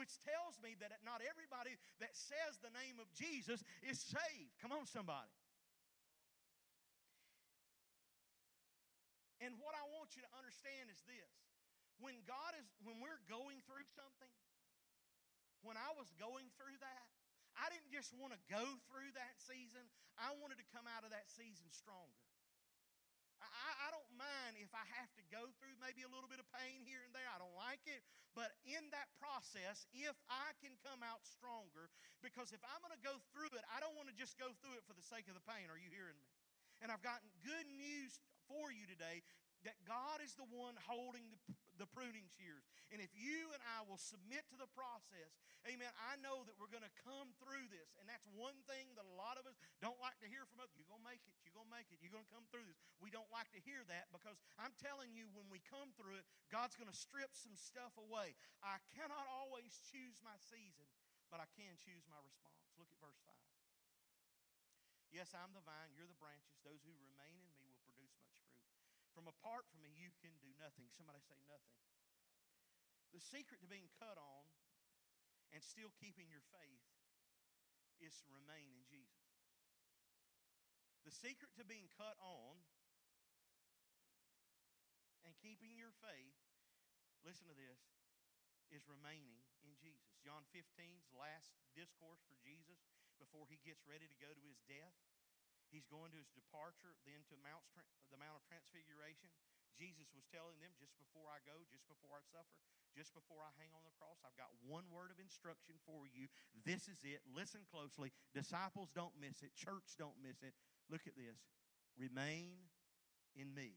which tells me that not everybody that says the name of Jesus is saved. Come on, somebody. And what I want you to understand is this. When God is, when we're going through something, when I was going through that, I didn't just want to go through that season, I wanted to come out of that season stronger. I, I, don't mind if I have to go through maybe a little bit of pain here and there. I don't like it. But in that process, if I can come out stronger, because if I'm going to go through it, I don't want to just go through it for the sake of the pain. Are you hearing me? And I've gotten good news for you today that God is the one holding the, the pruning shears. And if you and I will submit to the process, amen, I know that we're going to come through this. And that's one thing that a lot of us don't like to hear from others. You're going to make it. You're going to make it. You're going to come through this. We don't like to hear that because I'm telling you, when we come through it, God's going to strip some stuff away. I cannot always choose my season, but I can choose my response. Look at verse 5. Yes, I'm the vine, you're the branches. Those who remain in me will produce much fruit. From apart from me, you can do nothing. Somebody say nothing. The secret to being cut on and still keeping your faith is to remain in Jesus. The secret to being cut on and keeping your faith, listen to this, is remaining in Jesus. John 15's last discourse for Jesus before he gets ready to go to his death. He's going to his departure, then to Mount, the Mount of Transfiguration. Jesus was telling them just before I go, just before I suffer, just before I hang on the cross, I've got one word of instruction for you. This is it. Listen closely. Disciples don't miss it, church don't miss it. Look at this remain in me.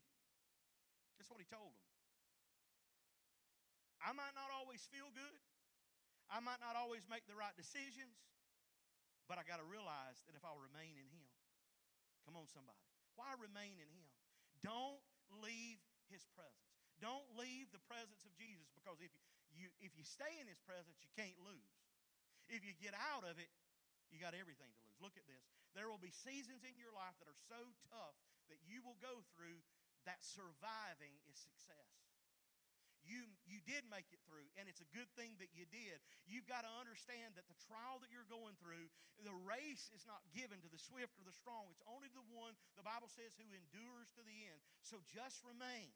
That's what he told them. I might not always feel good, I might not always make the right decisions, but I got to realize that if I'll remain in him, Come on, somebody. Why remain in Him? Don't leave His presence. Don't leave the presence of Jesus because if you, if you stay in His presence, you can't lose. If you get out of it, you got everything to lose. Look at this. There will be seasons in your life that are so tough that you will go through that surviving is success. You, you did make it through, and it's a good thing that you did. You've got to understand that the trial that you're going through, the race is not given to the swift or the strong. It's only the one, the Bible says, who endures to the end. So just remain.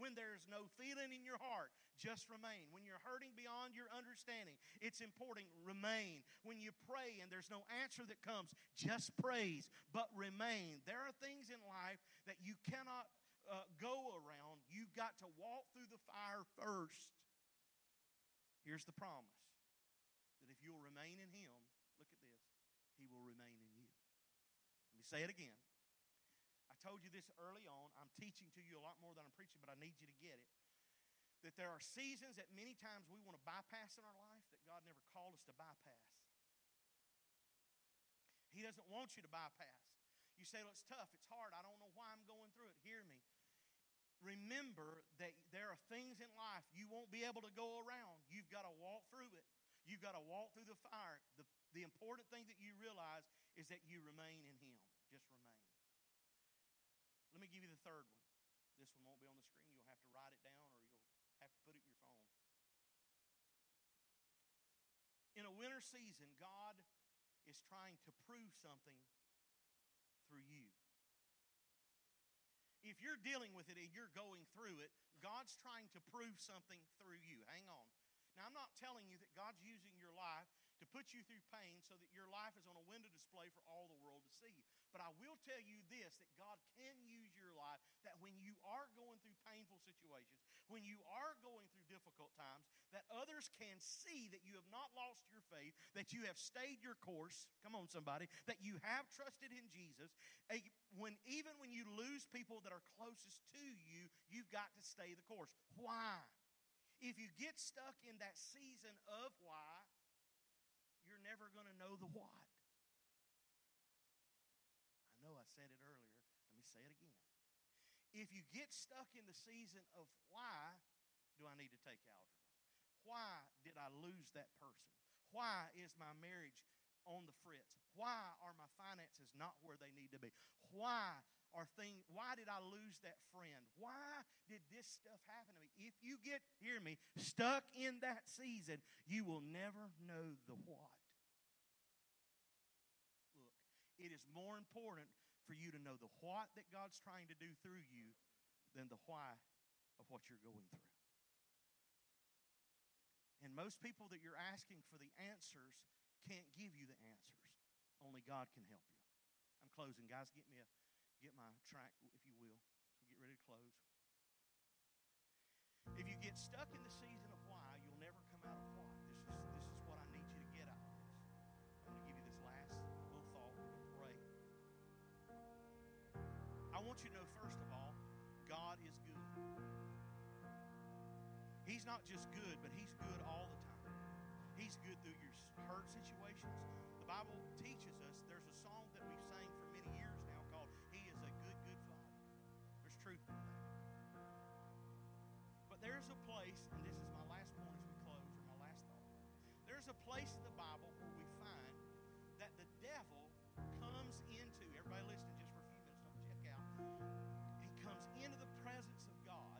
When there's no feeling in your heart, just remain. When you're hurting beyond your understanding, it's important, remain. When you pray and there's no answer that comes, just praise, but remain. There are things in life that you cannot uh, go around. You've got to walk through the fire first. Here's the promise that if you'll remain in Him, look at this, He will remain in you. Let me say it again I told you this early on. I'm teaching to you a lot more than I'm preaching, but I need you to get it. That there are seasons that many times we want to bypass in our life that God never called us to bypass. He doesn't want you to bypass. You say, well, it's tough, it's hard, I don't know why I'm going through it. Hear me. Remember that there are things in life you won't be able to go around. You've got to walk through it. You've got to walk through the fire. The, the important thing that you realize is that you remain in Him. Just remain. Let me give you the third one. This one won't be on the screen. You'll have to write it down or you'll have to put it in your phone. In a winter season, God is trying to prove something through you. If you're dealing with it and you're going through it, God's trying to prove something through you. Hang on. Now, I'm not telling you that God's using your life to put you through pain so that your life is on a window display for all the world to see. But I will tell you this that God can use your life, that when you are going through painful situations, when you are going through difficult times, that others can see that you have not lost your faith, that you have stayed your course. Come on, somebody, that you have trusted in Jesus. When even when you lose people that are closest to you, you've got to stay the course. Why? If you get stuck in that season of why, you're never going to know the what. I know I said it earlier. Let me say it again. If you get stuck in the season of why do I need to take algebra? Why did I lose that person? Why is my marriage on the fritz? Why are my finances not where they need to be? Why are things why did I lose that friend? Why did this stuff happen to me? If you get, hear me, stuck in that season, you will never know the what. Look, it is more important for you to know the what that God's trying to do through you than the why of what you're going through. And most people that you're asking for the answers can't give you the answers. Only God can help you. I'm closing, guys. Get me a get my track, if you will, as we get ready to close. If you get stuck in the season of why, you'll never come out of why. This is, this is what I need you to get out of this. I'm going to give you this last little thought. We're going to pray. I want you to know, first of all, God is good. He's not just good, but He's good all the time. He's good through your hurt situations. Bible teaches us there's a song that we've sang for many years now called He is a Good, Good Father. There's truth in that. But there's a place, and this is my last point as we close, or my last thought. There's a place in the Bible where we find that the devil comes into, everybody listening just for a few minutes, don't check out. He comes into the presence of God.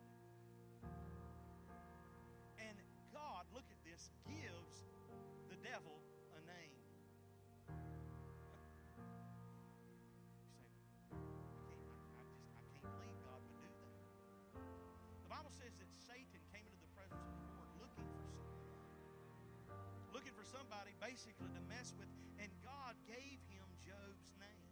And God, look at this, gives the devil basically to mess with, and God gave him Job's name.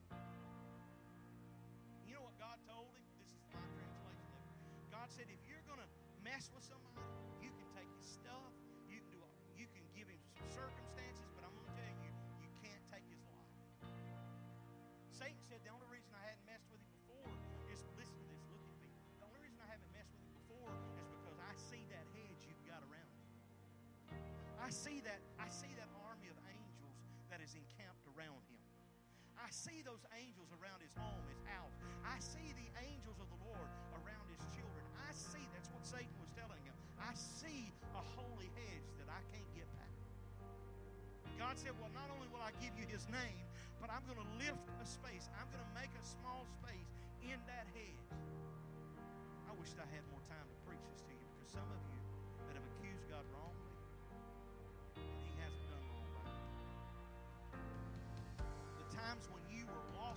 You know what God told him? This is my translation of it. God said, if you're going to mess with somebody, you can take his stuff, you can do, you can give him some circumstances, but I'm going to tell you, you can't take his life. Satan said the only reason I hadn't messed with him before is listen to this, look at me. The only reason I haven't messed with him before is because I see that hedge you've got around him. I see that is encamped around him. I see those angels around his home, his house. I see the angels of the Lord around his children. I see, that's what Satan was telling him. I see a holy hedge that I can't get past. God said, Well, not only will I give you his name, but I'm going to lift a space. I'm going to make a small space in that hedge. I wish I had more time to preach this to you because some of you that have accused God wrongly,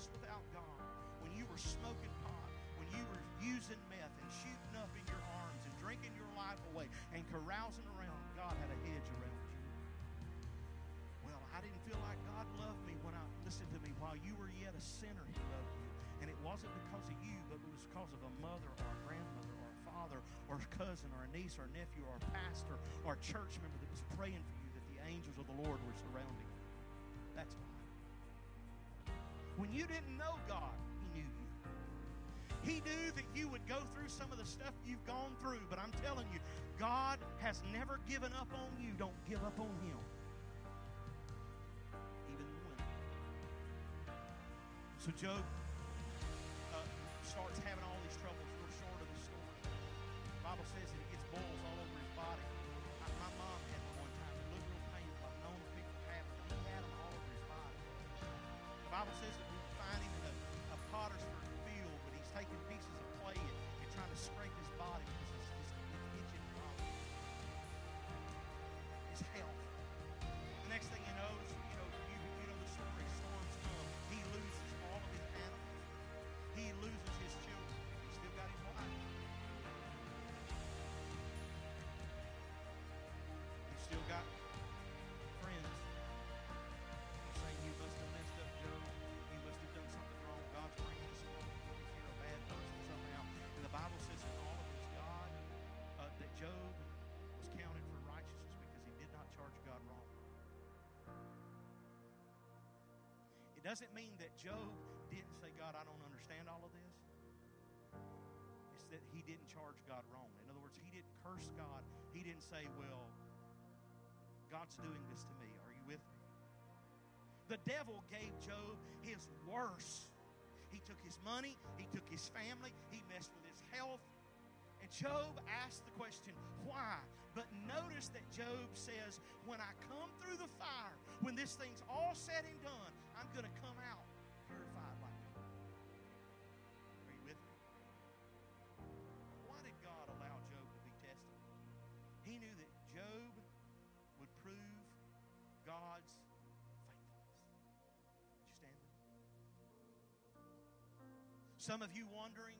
lost without God, when you were smoking pot, when you were using meth and shooting up in your arms and drinking your life away and carousing around, God had a hedge around you. Well, I didn't feel like God loved me when I listened to me while you were yet a sinner. He loved you, and it wasn't because of you, but it was because of a mother or a grandmother or a father or a cousin or a niece or a nephew or a pastor or a church member that was praying for you that the angels of the Lord were surrounding you. That's why. When you didn't know God, He knew you. He knew that you would go through some of the stuff you've gone through, but I'm telling you, God has never given up on you. Don't give up on Him. Even when. So Job uh, starts having all these troubles. We're short of the story. The Bible says that he gets boils all over his body. My, mom had one one time. It looked real painful. I've known people have it. He had them all over his body. The Bible says It doesn't mean that Job didn't say, God, I don't understand all of this. It's that he didn't charge God wrong. In other words, he didn't curse God. He didn't say, Well, God's doing this to me. Are you with me? The devil gave Job his worst. He took his money, he took his family, he messed with his health. And Job asked the question, why? But notice that Job says, when I come through the fire, when this thing's all said and done, I'm going to come out purified like gold. Are you with me? Why did God allow Job to be tested? He knew that Job would prove God's faithfulness. Would you stand with me? Some of you wondering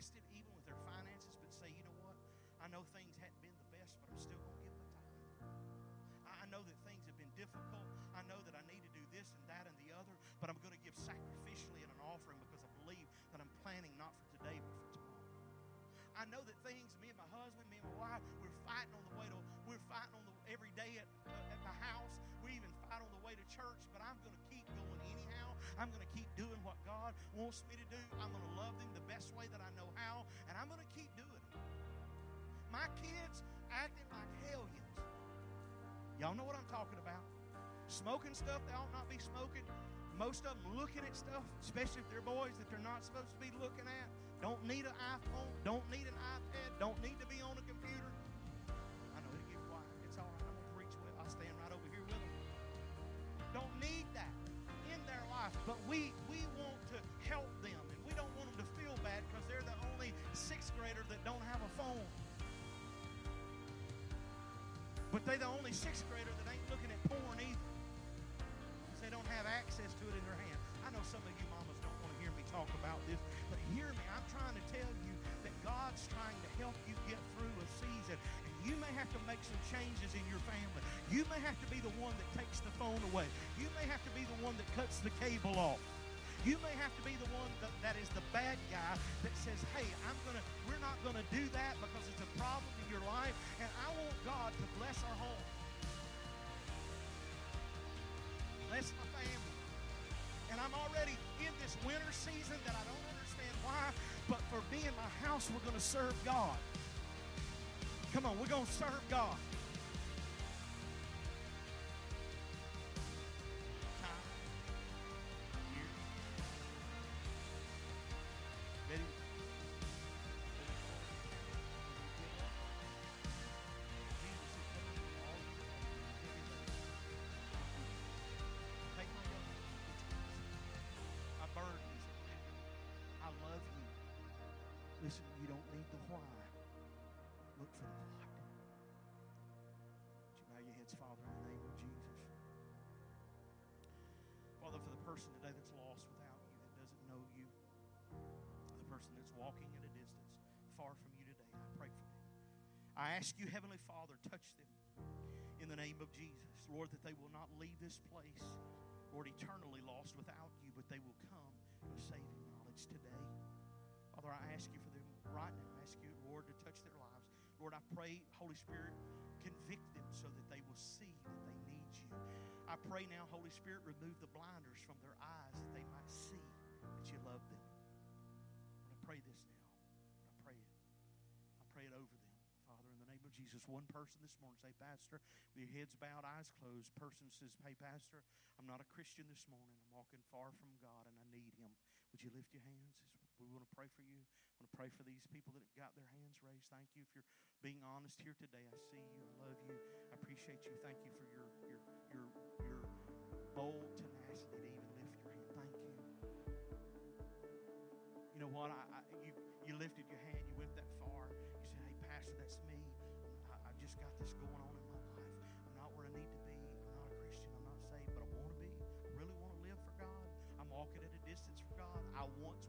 tested even with their finances, but say, you know what? I know things hadn't been the best, but I'm still going to give my time. I know that things have been difficult. I know that I need to do this and that and the other, but I'm going to give sacrificially in an offering because I believe that I'm planning not for today, but for tomorrow. I know that things, me and my husband, me and my wife, we're fighting on the way to, we're fighting on the every day at, uh, at my house. We even fight on the way to church, but I'm going to. I'm going to keep doing what God wants me to do. I'm going to love them the best way that I know how, and I'm going to keep doing it. My kids acting like hellions. Y'all know what I'm talking about. Smoking stuff they ought not be smoking. Most of them looking at stuff, especially if they're boys that they're not supposed to be looking at. Don't need an iPhone. Don't need an iPad. Don't need to be on a computer. But we we want to help them, and we don't want them to feel bad because they're the only sixth grader that don't have a phone. But they're the only sixth grader that ain't looking at porn either. Because they don't have access to it in their hand. I know some of you mamas don't want to hear me talk about this, but hear me. I'm trying to tell you that God's trying to help you get through a season. You may have to make some changes in your family. You may have to be the one that takes the phone away. You may have to be the one that cuts the cable off. You may have to be the one that, that is the bad guy that says, hey, I'm gonna, we're not to do that because it's a problem in your life. And I want God to bless our home. Bless my family. And I'm already in this winter season that I don't understand why, but for me and my house, we're to serve God. Come on, we're going to serve God. I love you. Listen, you don't need the why. For the what. Would you bow your heads, Father, in the name of Jesus? Father, for the person today that's lost without you, that doesn't know you, the person that's walking at a distance far from you today, I pray for them. I ask you, Heavenly Father, touch them in the name of Jesus. Lord, that they will not leave this place, Lord, eternally lost without you, but they will come with saving knowledge today. Father, I ask you for them right now. I ask you, Lord, to touch their lives. Lord, I pray, Holy Spirit, convict them so that they will see that they need you. I pray now, Holy Spirit, remove the blinders from their eyes that they might see that you love them. Lord, I pray this now. I pray it. I pray it over them. Father, in the name of Jesus, one person this morning say, Pastor, with your heads bowed, eyes closed, person says, Hey, Pastor, I'm not a Christian this morning. I'm walking far from God and I need Him. Would you lift your hands? We want to pray for you. I want to pray for these people that have got their hands raised. Thank you if you're being honest here today. I see you. I love you. I appreciate you. Thank you for your your your your bold tenacity to even lift your hand. Thank you. You know what? I, I you you lifted your hand. You went that far. You said, "Hey, Pastor, that's me. I, I just got this going on in my life. I'm not where I need to be. I'm not a Christian. I'm not saved, but I want to be. I really want to live for God. I'm walking at a distance for God. I once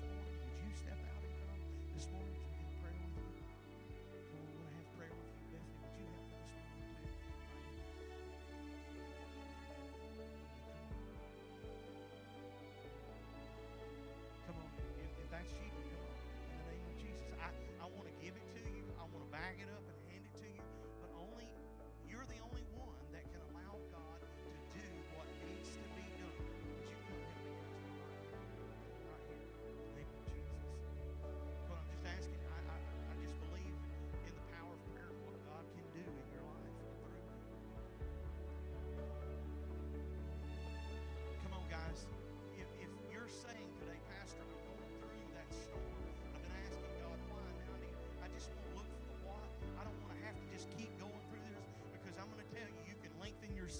this morning, would you step out and come this morning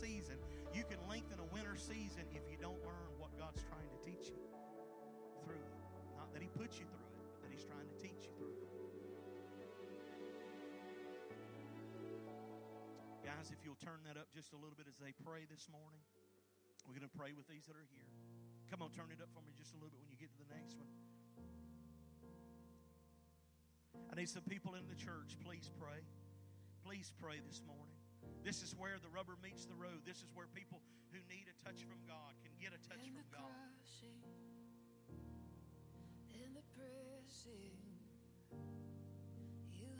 season. You can lengthen a winter season if you don't learn what God's trying to teach you through it. Not that He puts you through it, but that He's trying to teach you through it. Guys, if you'll turn that up just a little bit as they pray this morning, we're going to pray with these that are here. Come on, turn it up for me just a little bit when you get to the next one. I need some people in the church. Please pray. Please pray this morning. This is where the rubber meets the road. This is where people who need a touch from God can get a touch from God. crushing, in the pressing.